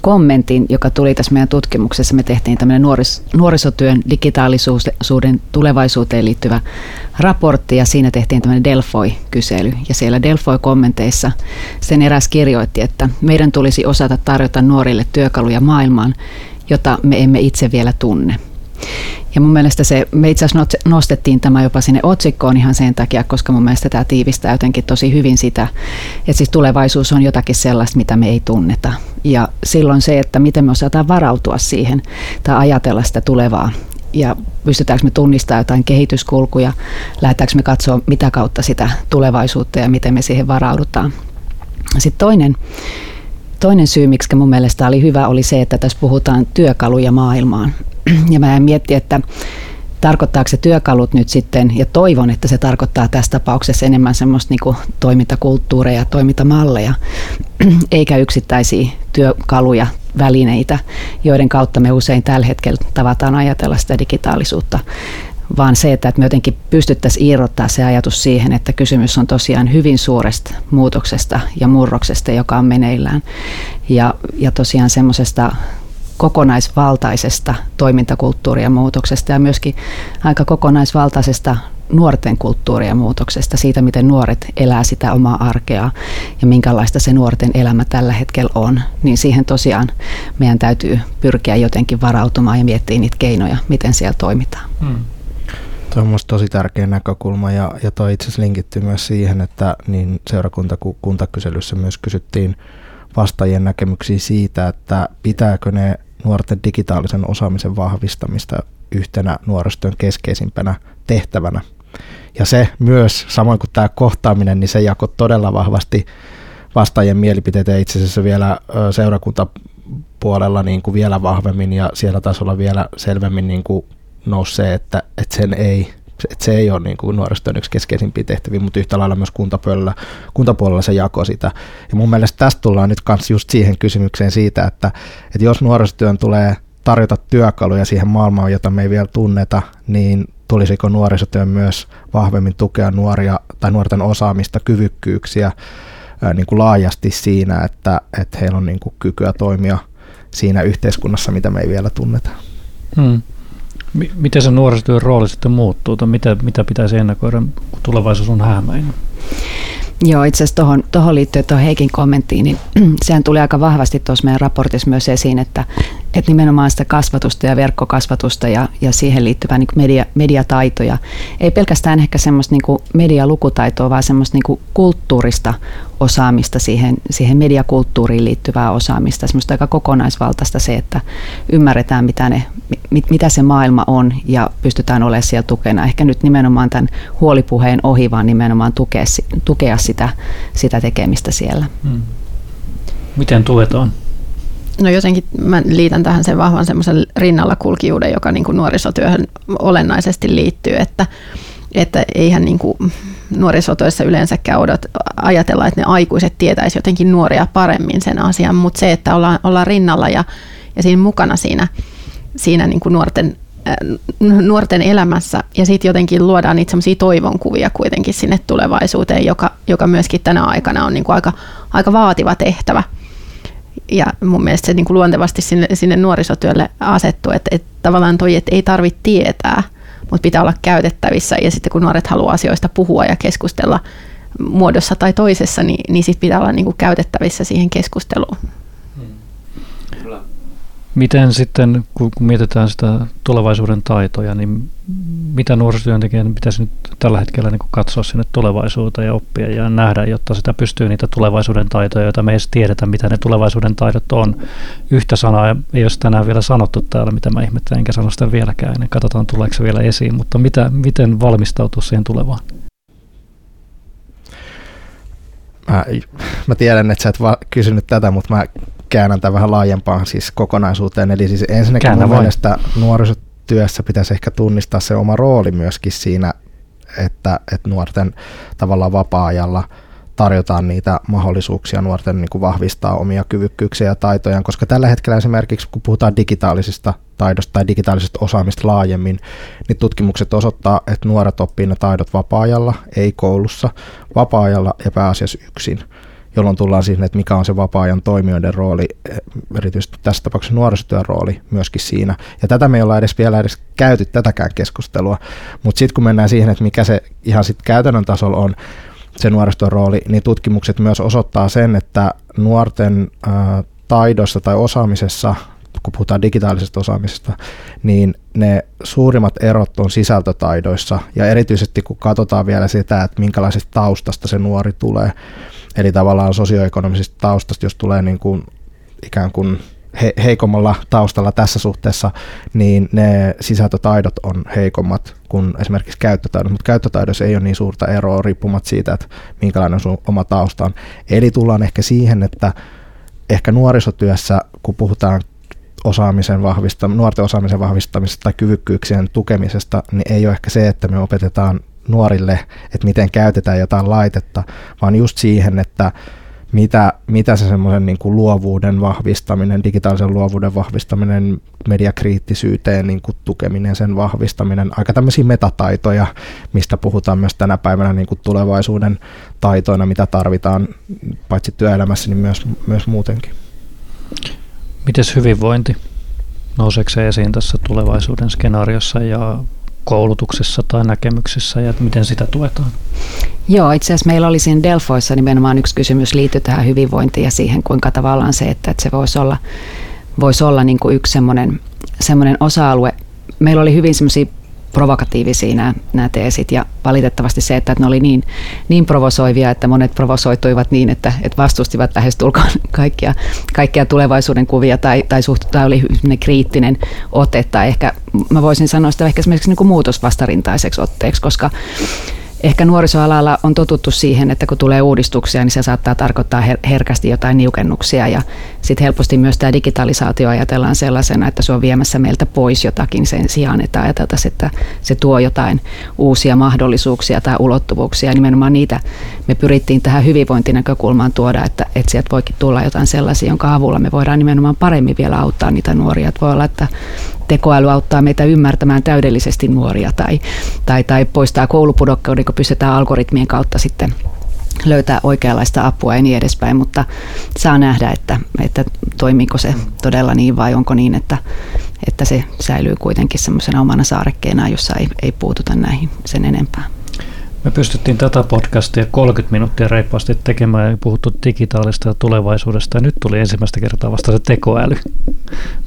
kommentin, joka tuli tässä meidän tutkimuksessa. Me tehtiin tämmöinen nuoris, nuorisotyön digitaalisuuden tulevaisuuteen liittyvä raportti ja siinä tehtiin tämmöinen Delfoi-kysely. Ja siellä Delfoi-kommenteissa sen eräs kirjoitti, että meidän tulisi osata tarjota nuorille työkaluja maailmaan, jota me emme itse vielä tunne. Ja mun mielestä se, me itse asiassa nostettiin tämä jopa sinne otsikkoon ihan sen takia, koska mun mielestä tämä tiivistää jotenkin tosi hyvin sitä, että siis tulevaisuus on jotakin sellaista, mitä me ei tunneta. Ja silloin se, että miten me osataan varautua siihen tai ajatella sitä tulevaa ja pystytäänkö me tunnistamaan jotain kehityskulkuja, lähdetäänkö me katsoa mitä kautta sitä tulevaisuutta ja miten me siihen varaudutaan. Sitten toinen, toinen syy, miksi mun mielestä oli hyvä, oli se, että tässä puhutaan työkaluja maailmaan. Ja mä en mietti, että tarkoittaako se työkalut nyt sitten, ja toivon, että se tarkoittaa tässä tapauksessa enemmän semmoista niin toimintakulttuureja ja toimintamalleja, eikä yksittäisiä työkaluja, välineitä, joiden kautta me usein tällä hetkellä tavataan ajatella sitä digitaalisuutta vaan se, että me jotenkin pystyttäisiin irrottaa se ajatus siihen, että kysymys on tosiaan hyvin suuresta muutoksesta ja murroksesta, joka on meneillään. Ja, ja tosiaan semmoisesta kokonaisvaltaisesta toimintakulttuurien muutoksesta ja myöskin aika kokonaisvaltaisesta nuorten kulttuurien muutoksesta, siitä miten nuoret elää sitä omaa arkea ja minkälaista se nuorten elämä tällä hetkellä on, niin siihen tosiaan meidän täytyy pyrkiä jotenkin varautumaan ja miettiä niitä keinoja, miten siellä toimitaan. Hmm. Tuo on tosi tärkeä näkökulma ja, ja toi itse asiassa linkittyy myös siihen, että niin seurakunta kuin kuntakyselyssä myös kysyttiin vastaajien näkemyksiä siitä, että pitääkö ne nuorten digitaalisen osaamisen vahvistamista yhtenä nuorisotyön keskeisimpänä tehtävänä. Ja se myös, samoin kuin tämä kohtaaminen, niin se jakoi todella vahvasti vastaajien mielipiteitä ja itse asiassa vielä seurakuntapuolella niin kuin vielä vahvemmin ja siellä tasolla vielä selvemmin niin kuin nousi se, että, että sen ei että se ei ole niin kuin nuorisotyön yksi keskeisimpiä tehtäviä, mutta yhtä lailla myös kuntapuolella, kuntapuolella se jako sitä. Ja mun mielestä tästä tullaan nyt kanssa just siihen kysymykseen siitä, että, että jos nuorisotyön tulee tarjota työkaluja siihen maailmaan, jota me ei vielä tunneta, niin tulisiko nuorisotyön myös vahvemmin tukea nuoria tai nuorten osaamista, kyvykkyyksiä niin kuin laajasti siinä, että, että heillä on niin kuin kykyä toimia siinä yhteiskunnassa, mitä me ei vielä tunneta. Hmm. Miten se nuorisotyön rooli sitten muuttuu, tai mitä, mitä pitäisi ennakoida, kun tulevaisuus on häämäinen? Joo, itse asiassa tuohon, tuohon liittyen tuohon Heikin kommenttiin, niin sehän tuli aika vahvasti tuossa meidän raportissa myös esiin, että, että nimenomaan sitä kasvatusta ja verkkokasvatusta ja, ja siihen liittyvää niin media, mediataitoja, ei pelkästään ehkä semmoista niin medialukutaitoa, vaan semmoista niin kulttuurista osaamista, siihen, siihen mediakulttuuriin liittyvää osaamista, semmoista aika kokonaisvaltaista se, että ymmärretään mitä, ne, mit, mitä se maailma on ja pystytään olemaan siellä tukena. Ehkä nyt nimenomaan tämän huolipuheen ohi, vaan nimenomaan tukea, tukea sitä, sitä tekemistä siellä. Hmm. Miten tuetaan? No jotenkin mä liitän tähän sen vahvan semmoisen rinnalla kulkijuuden, joka niin kuin nuorisotyöhön olennaisesti liittyy, että, että eihän niin kuin nuorisotyössä yleensäkään odot, ajatella, että ne aikuiset tietäisi jotenkin nuoria paremmin sen asian, mutta se, että ollaan, ollaan rinnalla ja, ja siinä mukana siinä, siinä niin kuin nuorten äh, nuorten elämässä ja sitten jotenkin luodaan niitä semmoisia toivonkuvia kuitenkin sinne tulevaisuuteen, joka, joka myöskin tänä aikana on niin kuin aika, aika vaativa tehtävä. Ja mun mielestä se niin kuin luontevasti sinne, sinne nuorisotyölle asettuu, että, että tavallaan toi, että ei tarvitse tietää, mutta pitää olla käytettävissä. Ja sitten kun nuoret haluaa asioista puhua ja keskustella muodossa tai toisessa, niin, niin sitten pitää olla niin kuin käytettävissä siihen keskusteluun. Miten sitten, kun mietitään sitä tulevaisuuden taitoja, niin mitä nuorisotyöntekijän pitäisi nyt tällä hetkellä niin katsoa sinne tulevaisuuteen ja oppia ja nähdä, jotta sitä pystyy niitä tulevaisuuden taitoja, joita me ei edes tiedetä, mitä ne tulevaisuuden taidot on. Yhtä sanaa ei ole tänään vielä sanottu täällä, mitä mä ihmettelen, enkä sano sitä vieläkään, niin katsotaan tuleeko se vielä esiin, mutta mitä, miten valmistautua siihen tulevaan? Mä, mä tiedän, että sä et va- kysynyt tätä, mutta mä käännän tämän vähän laajempaan siis kokonaisuuteen. Eli siis ensinnäkin Käännä mun mielestä nuorisotyössä pitäisi ehkä tunnistaa se oma rooli myöskin siinä, että, että nuorten tavallaan vapaa-ajalla tarjotaan niitä mahdollisuuksia nuorten niin kuin vahvistaa omia kyvykkyyksiä ja taitojaan, koska tällä hetkellä esimerkiksi kun puhutaan digitaalisista taidosta tai digitaalisesta osaamista laajemmin, niin tutkimukset osoittaa, että nuoret oppii ne taidot vapaa-ajalla, ei koulussa, vapaa-ajalla ja pääasiassa yksin jolloin tullaan siihen, että mikä on se vapaa-ajan toimijoiden rooli, erityisesti tässä tapauksessa nuorisotyön rooli myöskin siinä. Ja tätä me ei olla edes vielä edes käyty tätäkään keskustelua, mutta sitten kun mennään siihen, että mikä se ihan sitten käytännön tasolla on, se nuorisotyön rooli, niin tutkimukset myös osoittaa sen, että nuorten taidossa tai osaamisessa kun puhutaan digitaalisesta osaamisesta, niin ne suurimmat erot on sisältötaidoissa ja erityisesti kun katsotaan vielä sitä, että minkälaisesta taustasta se nuori tulee, Eli tavallaan sosioekonomisesta taustasta, jos tulee niin kuin ikään kuin he, heikommalla taustalla tässä suhteessa, niin ne sisältötaidot on heikommat kuin esimerkiksi käyttötaidot, mutta käyttötaidoissa ei ole niin suurta eroa riippumatta siitä, että minkälainen sun oma tausta on. Eli tullaan ehkä siihen, että ehkä nuorisotyössä, kun puhutaan osaamisen vahvistam- nuorten osaamisen vahvistamisesta tai kyvykkyyksien tukemisesta, niin ei ole ehkä se, että me opetetaan nuorille, että miten käytetään jotain laitetta, vaan just siihen, että mitä, mitä se semmoisen niin kuin luovuuden vahvistaminen, digitaalisen luovuuden vahvistaminen, mediakriittisyyteen niin kuin tukeminen, sen vahvistaminen, aika tämmöisiä metataitoja, mistä puhutaan myös tänä päivänä niin kuin tulevaisuuden taitoina, mitä tarvitaan paitsi työelämässä, niin myös, myös muutenkin. Mites hyvinvointi? Nouseeko se esiin tässä tulevaisuuden skenaariossa ja koulutuksessa tai näkemyksessä ja miten sitä tuetaan? Joo, itse asiassa meillä oli siinä Delfoissa nimenomaan yksi kysymys liittyy tähän hyvinvointiin ja siihen, kuinka tavallaan se, että, että se voisi olla, voisi olla niin kuin yksi semmoinen, semmoinen osa-alue. Meillä oli hyvin semmoisia provokatiivisia nämä, nämä teesit. Ja valitettavasti se, että ne oli niin, niin provosoivia, että monet provosoituivat niin, että, että vastustivat lähestulkoon kaikkia, kaikkia tulevaisuuden kuvia tai, tai, suht, tai oli kriittinen ote. Tai ehkä mä voisin sanoa sitä ehkä esimerkiksi niin kuin muutosvastarintaiseksi otteeksi, koska ehkä nuorisoalalla on totuttu siihen, että kun tulee uudistuksia, niin se saattaa tarkoittaa her- herkästi jotain niukennuksia ja sitten helposti myös tämä digitalisaatio ajatellaan sellaisena, että se on viemässä meiltä pois jotakin sen sijaan, että ajateltaisiin, että se tuo jotain uusia mahdollisuuksia tai ulottuvuuksia. Ja nimenomaan niitä me pyrittiin tähän hyvinvointinäkökulmaan tuoda, että, että sieltä voikin tulla jotain sellaisia, jonka avulla me voidaan nimenomaan paremmin vielä auttaa niitä nuoria. Että voi olla, että tekoäly auttaa meitä ymmärtämään täydellisesti nuoria tai, tai, tai poistaa koulupudokkauden, kun pystytään algoritmien kautta sitten löytää oikeanlaista apua ja niin edespäin, mutta saa nähdä, että, että toimiiko se todella niin vai onko niin, että, että se säilyy kuitenkin semmoisena omana saarekkeena, jossa ei, ei puututa näihin sen enempää. Me pystyttiin tätä podcastia 30 minuuttia reippaasti tekemään ja puhuttu digitaalista ja tulevaisuudesta ja nyt tuli ensimmäistä kertaa vasta se tekoäly.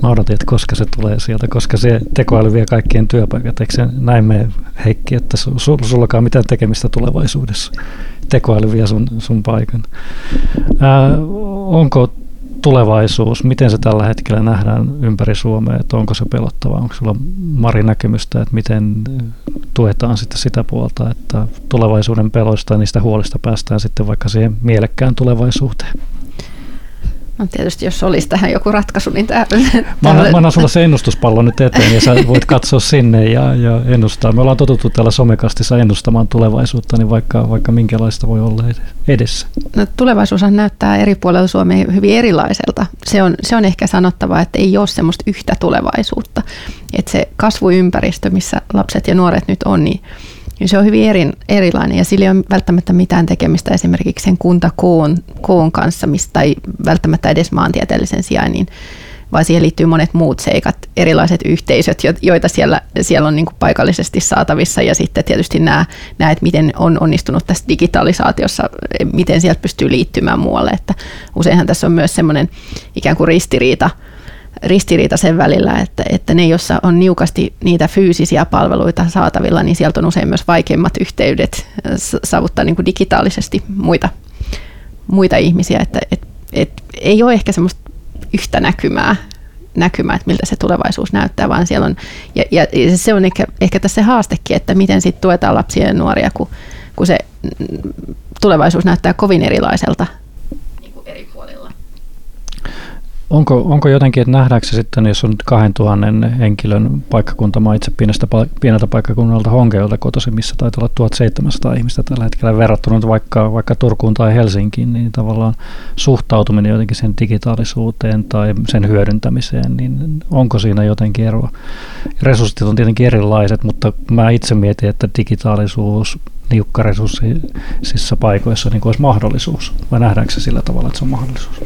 Mä odotin, että koska se tulee sieltä, koska se tekoäly vie kaikkien työpaikat. Eikö se näin me Heikki, että su, sullakaan mitään tekemistä tulevaisuudessa? Tekoäly vie sun, sun paikan. Ää, onko tulevaisuus, miten se tällä hetkellä nähdään ympäri Suomea, että onko se pelottavaa, onko sulla Mari näkemystä, että miten tuetaan sitten sitä puolta, että tulevaisuuden peloista ja niistä huolista päästään sitten vaikka siihen mielekkään tulevaisuuteen. No tietysti jos olisi tähän joku ratkaisu, niin tämä... Mä annan, mä annan sulle se ennustuspallo nyt eteen ja sä voit katsoa sinne ja, ja ennustaa. Me ollaan totuttu täällä somekastissa ennustamaan tulevaisuutta, niin vaikka, vaikka minkälaista voi olla edessä. No, tulevaisuushan näyttää eri puolilla Suomea hyvin erilaiselta. Se on, se on ehkä sanottava, että ei ole semmoista yhtä tulevaisuutta. Että se kasvuympäristö, missä lapset ja nuoret nyt on, niin niin se on hyvin eri, erilainen ja sillä ei ole välttämättä mitään tekemistä esimerkiksi sen kuntakoon koon kanssa, mistä, tai välttämättä edes maantieteellisen sijainnin, vaan siihen liittyy monet muut seikat, erilaiset yhteisöt, joita siellä, siellä on niin kuin paikallisesti saatavissa. Ja sitten tietysti nämä, nämä, että miten on onnistunut tässä digitalisaatiossa, miten sieltä pystyy liittymään muualle, että useinhan tässä on myös semmoinen ikään kuin ristiriita, ristiriita sen välillä, että, että ne, joissa on niukasti niitä fyysisiä palveluita saatavilla, niin sieltä on usein myös vaikeimmat yhteydet saavuttaa niin kuin digitaalisesti muita, muita ihmisiä, että et, et, ei ole ehkä semmoista yhtä näkymää, näkymää, että miltä se tulevaisuus näyttää, vaan siellä on, ja, ja se on ehkä, ehkä tässä se haastekin, että miten sitten tuetaan lapsia ja nuoria, kun, kun se tulevaisuus näyttää kovin erilaiselta Onko, onko jotenkin, että nähdäänkö se sitten, jos on 2000 henkilön paikkakunta, mä itse pienestä, pieneltä paikkakunnalta Honkeolta kotoisin, missä taitaa olla 1700 ihmistä tällä hetkellä verrattuna vaikka, vaikka Turkuun tai Helsinkiin, niin tavallaan suhtautuminen jotenkin sen digitaalisuuteen tai sen hyödyntämiseen, niin onko siinä jotenkin eroa? Resurssit on tietenkin erilaiset, mutta mä itse mietin, että digitaalisuus niukkaresurssissa paikoissa niin olisi mahdollisuus, vai nähdäänkö se sillä tavalla, että se on mahdollisuus?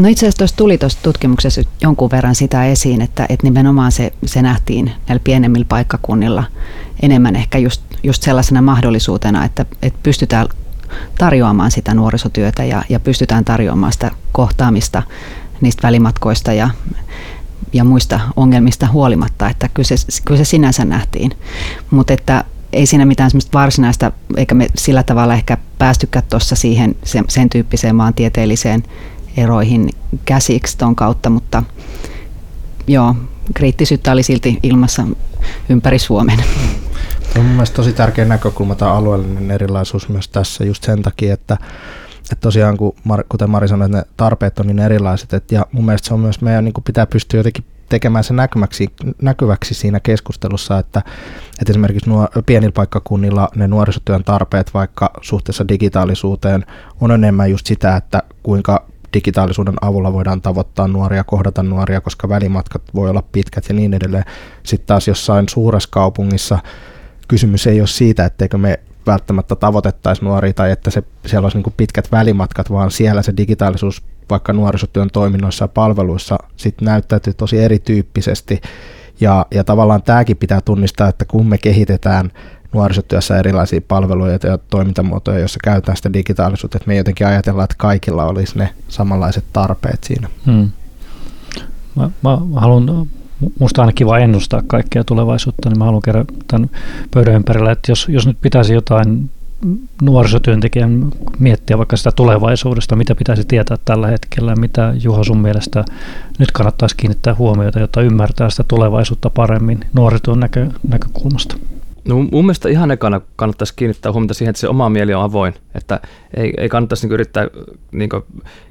No itse asiassa tuossa tuli tuossa tutkimuksessa jonkun verran sitä esiin, että, että nimenomaan se, se nähtiin näillä pienemmillä paikkakunnilla enemmän ehkä just, just sellaisena mahdollisuutena, että, että pystytään tarjoamaan sitä nuorisotyötä ja, ja pystytään tarjoamaan sitä kohtaamista niistä välimatkoista ja, ja muista ongelmista huolimatta, että kyllä se, kyllä se sinänsä nähtiin. Mutta että ei siinä mitään varsinaista, eikä me sillä tavalla ehkä päästykään tuossa siihen sen, sen tyyppiseen maantieteelliseen eroihin käsiksi tuon kautta, mutta joo, kriittisyyttä oli silti ilmassa ympäri Suomen. On mun mielestä tosi tärkeä näkökulma tämä alueellinen erilaisuus myös tässä just sen takia, että, että tosiaan kun, kuten Mari sanoi, että ne tarpeet on niin erilaiset, että, ja mun mielestä se on myös meidän niin pitää pystyä jotenkin tekemään se näkyväksi, näkyväksi siinä keskustelussa, että, että esimerkiksi nuo pienillä paikkakunnilla ne nuorisotyön tarpeet vaikka suhteessa digitaalisuuteen on enemmän just sitä, että kuinka digitaalisuuden avulla voidaan tavoittaa nuoria, kohdata nuoria, koska välimatkat voi olla pitkät ja niin edelleen. Sitten taas jossain suuressa kaupungissa kysymys ei ole siitä, etteikö me välttämättä tavoitettaisiin nuoria tai että se, siellä olisi niin pitkät välimatkat, vaan siellä se digitaalisuus vaikka nuorisotyön toiminnoissa ja palveluissa sit näyttäytyy tosi erityyppisesti. Ja, ja tavallaan tämäkin pitää tunnistaa, että kun me kehitetään nuorisotyössä erilaisia palveluja ja toimintamuotoja, joissa käytetään sitä digitaalisuutta, että me jotenkin ajatellaan, että kaikilla olisi ne samanlaiset tarpeet siinä. Hmm. Mä, mä haluan, musta aina kiva ennustaa kaikkea tulevaisuutta, niin mä haluan kerran tämän pöydän ympärillä, että jos, jos nyt pitäisi jotain nuorisotyöntekijän miettiä vaikka sitä tulevaisuudesta, mitä pitäisi tietää tällä hetkellä, mitä Juha sun mielestä nyt kannattaisi kiinnittää huomiota, jotta ymmärtää sitä tulevaisuutta paremmin nuorisotyön näkö, näkökulmasta? No mun mielestä ihan ekana kannattaisi kiinnittää huomiota siihen, että se oma mieli on avoin, että ei, ei kannattaisi niin yrittää niin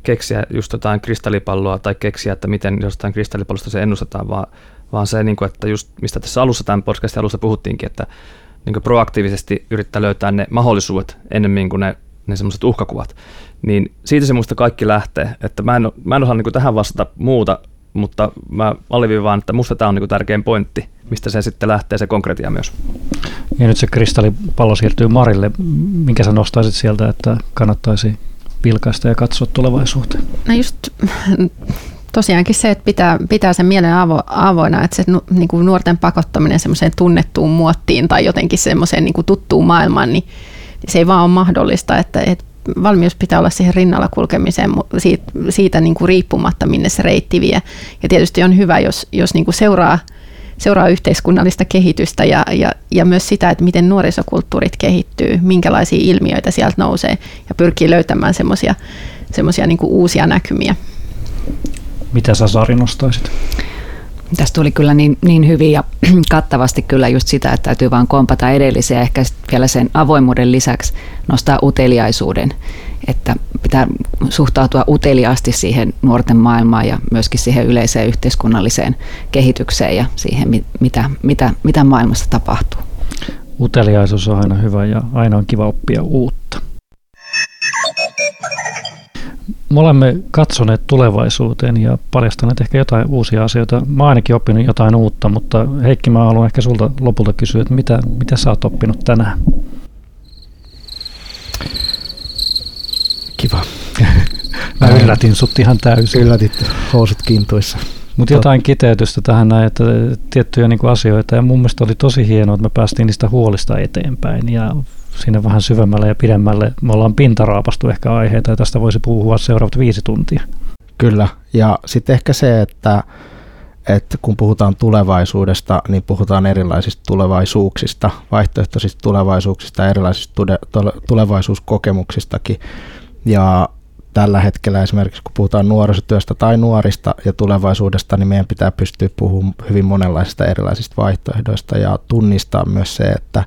keksiä just jotain kristallipalloa tai keksiä, että miten jostain kristallipallosta se ennustetaan, vaan, vaan se, niin kuin, että just mistä tässä alussa tämän podcastin alussa puhuttiinkin, että niin proaktiivisesti yrittää löytää ne mahdollisuudet ennemmin kuin ne, ne semmoiset uhkakuvat, niin siitä se muista kaikki lähtee, että mä en, mä en osaa niin tähän vastata muuta mutta mä aliviivaan, että musta tämä on niin tärkein pointti, mistä se sitten lähtee se konkretia myös. Ja nyt se kristallipallo siirtyy Marille. Minkä sä nostaisit sieltä, että kannattaisi vilkaista ja katsoa tulevaisuuteen? No just tosiaankin se, että pitää, pitää sen mielen avo, avoina, että se niin kuin nuorten pakottaminen semmoiseen tunnettuun muottiin tai jotenkin semmoiseen niin kuin tuttuun maailmaan, niin se ei vaan ole mahdollista, että, että valmius pitää olla siihen rinnalla kulkemiseen siitä, siitä niin kuin riippumatta, minne se reitti vie. Ja tietysti on hyvä, jos, jos niin kuin seuraa, seuraa yhteiskunnallista kehitystä ja, ja, ja myös sitä, että miten nuorisokulttuurit kehittyy, minkälaisia ilmiöitä sieltä nousee ja pyrkii löytämään semmoisia niin uusia näkymiä. Mitä sä Sari nostaisit? Tästä tuli kyllä niin, niin hyvin ja kattavasti kyllä just sitä, että täytyy vaan kompata edellisiä. Ehkä vielä sen avoimuuden lisäksi nostaa uteliaisuuden, että pitää suhtautua uteliaasti siihen nuorten maailmaan ja myöskin siihen yleiseen yhteiskunnalliseen kehitykseen ja siihen, mitä, mitä, mitä maailmassa tapahtuu. Uteliaisuus on aina hyvä ja aina on kiva oppia uutta. Me olemme katsoneet tulevaisuuteen ja paljastaneet ehkä jotain uusia asioita. Mä oon ainakin oppinut jotain uutta, mutta Heikki, mä haluan ehkä sulta lopulta kysyä, että mitä, mitä sä oot oppinut tänään? Kiva. Mä yllätin sut ihan täysin. Yllätit housut kintuissa. Mutta jotain kiteytystä tähän näin, että tiettyjä niin kuin asioita. Ja mun mielestä oli tosi hienoa, että me päästiin niistä huolista eteenpäin. Ja sinne vähän syvemmälle ja pidemmälle. Me ollaan pintaraapastu ehkä aiheita ja tästä voisi puhua seuraavat viisi tuntia. Kyllä, ja sitten ehkä se, että, että kun puhutaan tulevaisuudesta, niin puhutaan erilaisista tulevaisuuksista, vaihtoehtoisista tulevaisuuksista erilaisista tulevaisuuskokemuksistakin. Ja tällä hetkellä esimerkiksi kun puhutaan nuorisotyöstä tai nuorista ja tulevaisuudesta, niin meidän pitää pystyä puhumaan hyvin monenlaisista erilaisista vaihtoehdoista ja tunnistaa myös se, että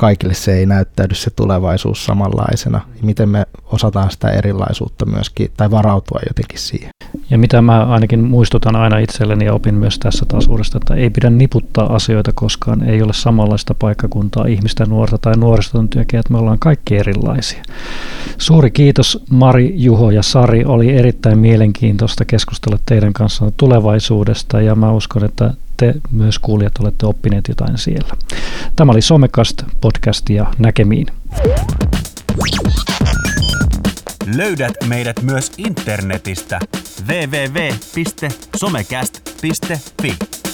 kaikille se ei näyttäydy se tulevaisuus samanlaisena. Miten me osataan sitä erilaisuutta myöskin, tai varautua jotenkin siihen. Ja mitä mä ainakin muistutan aina itselleni ja opin myös tässä tasuudesta, että ei pidä niputtaa asioita koskaan. Ei ole samanlaista paikkakuntaa ihmistä, nuorta tai nuorisoton että me ollaan kaikki erilaisia. Suuri kiitos Mari, Juho ja Sari. Oli erittäin mielenkiintoista keskustella teidän kanssa tulevaisuudesta ja mä uskon, että te myös kuulijat olette oppineet jotain siellä. Tämä oli Somekast podcast ja näkemiin. Löydät meidät myös internetistä www.somecast.fi.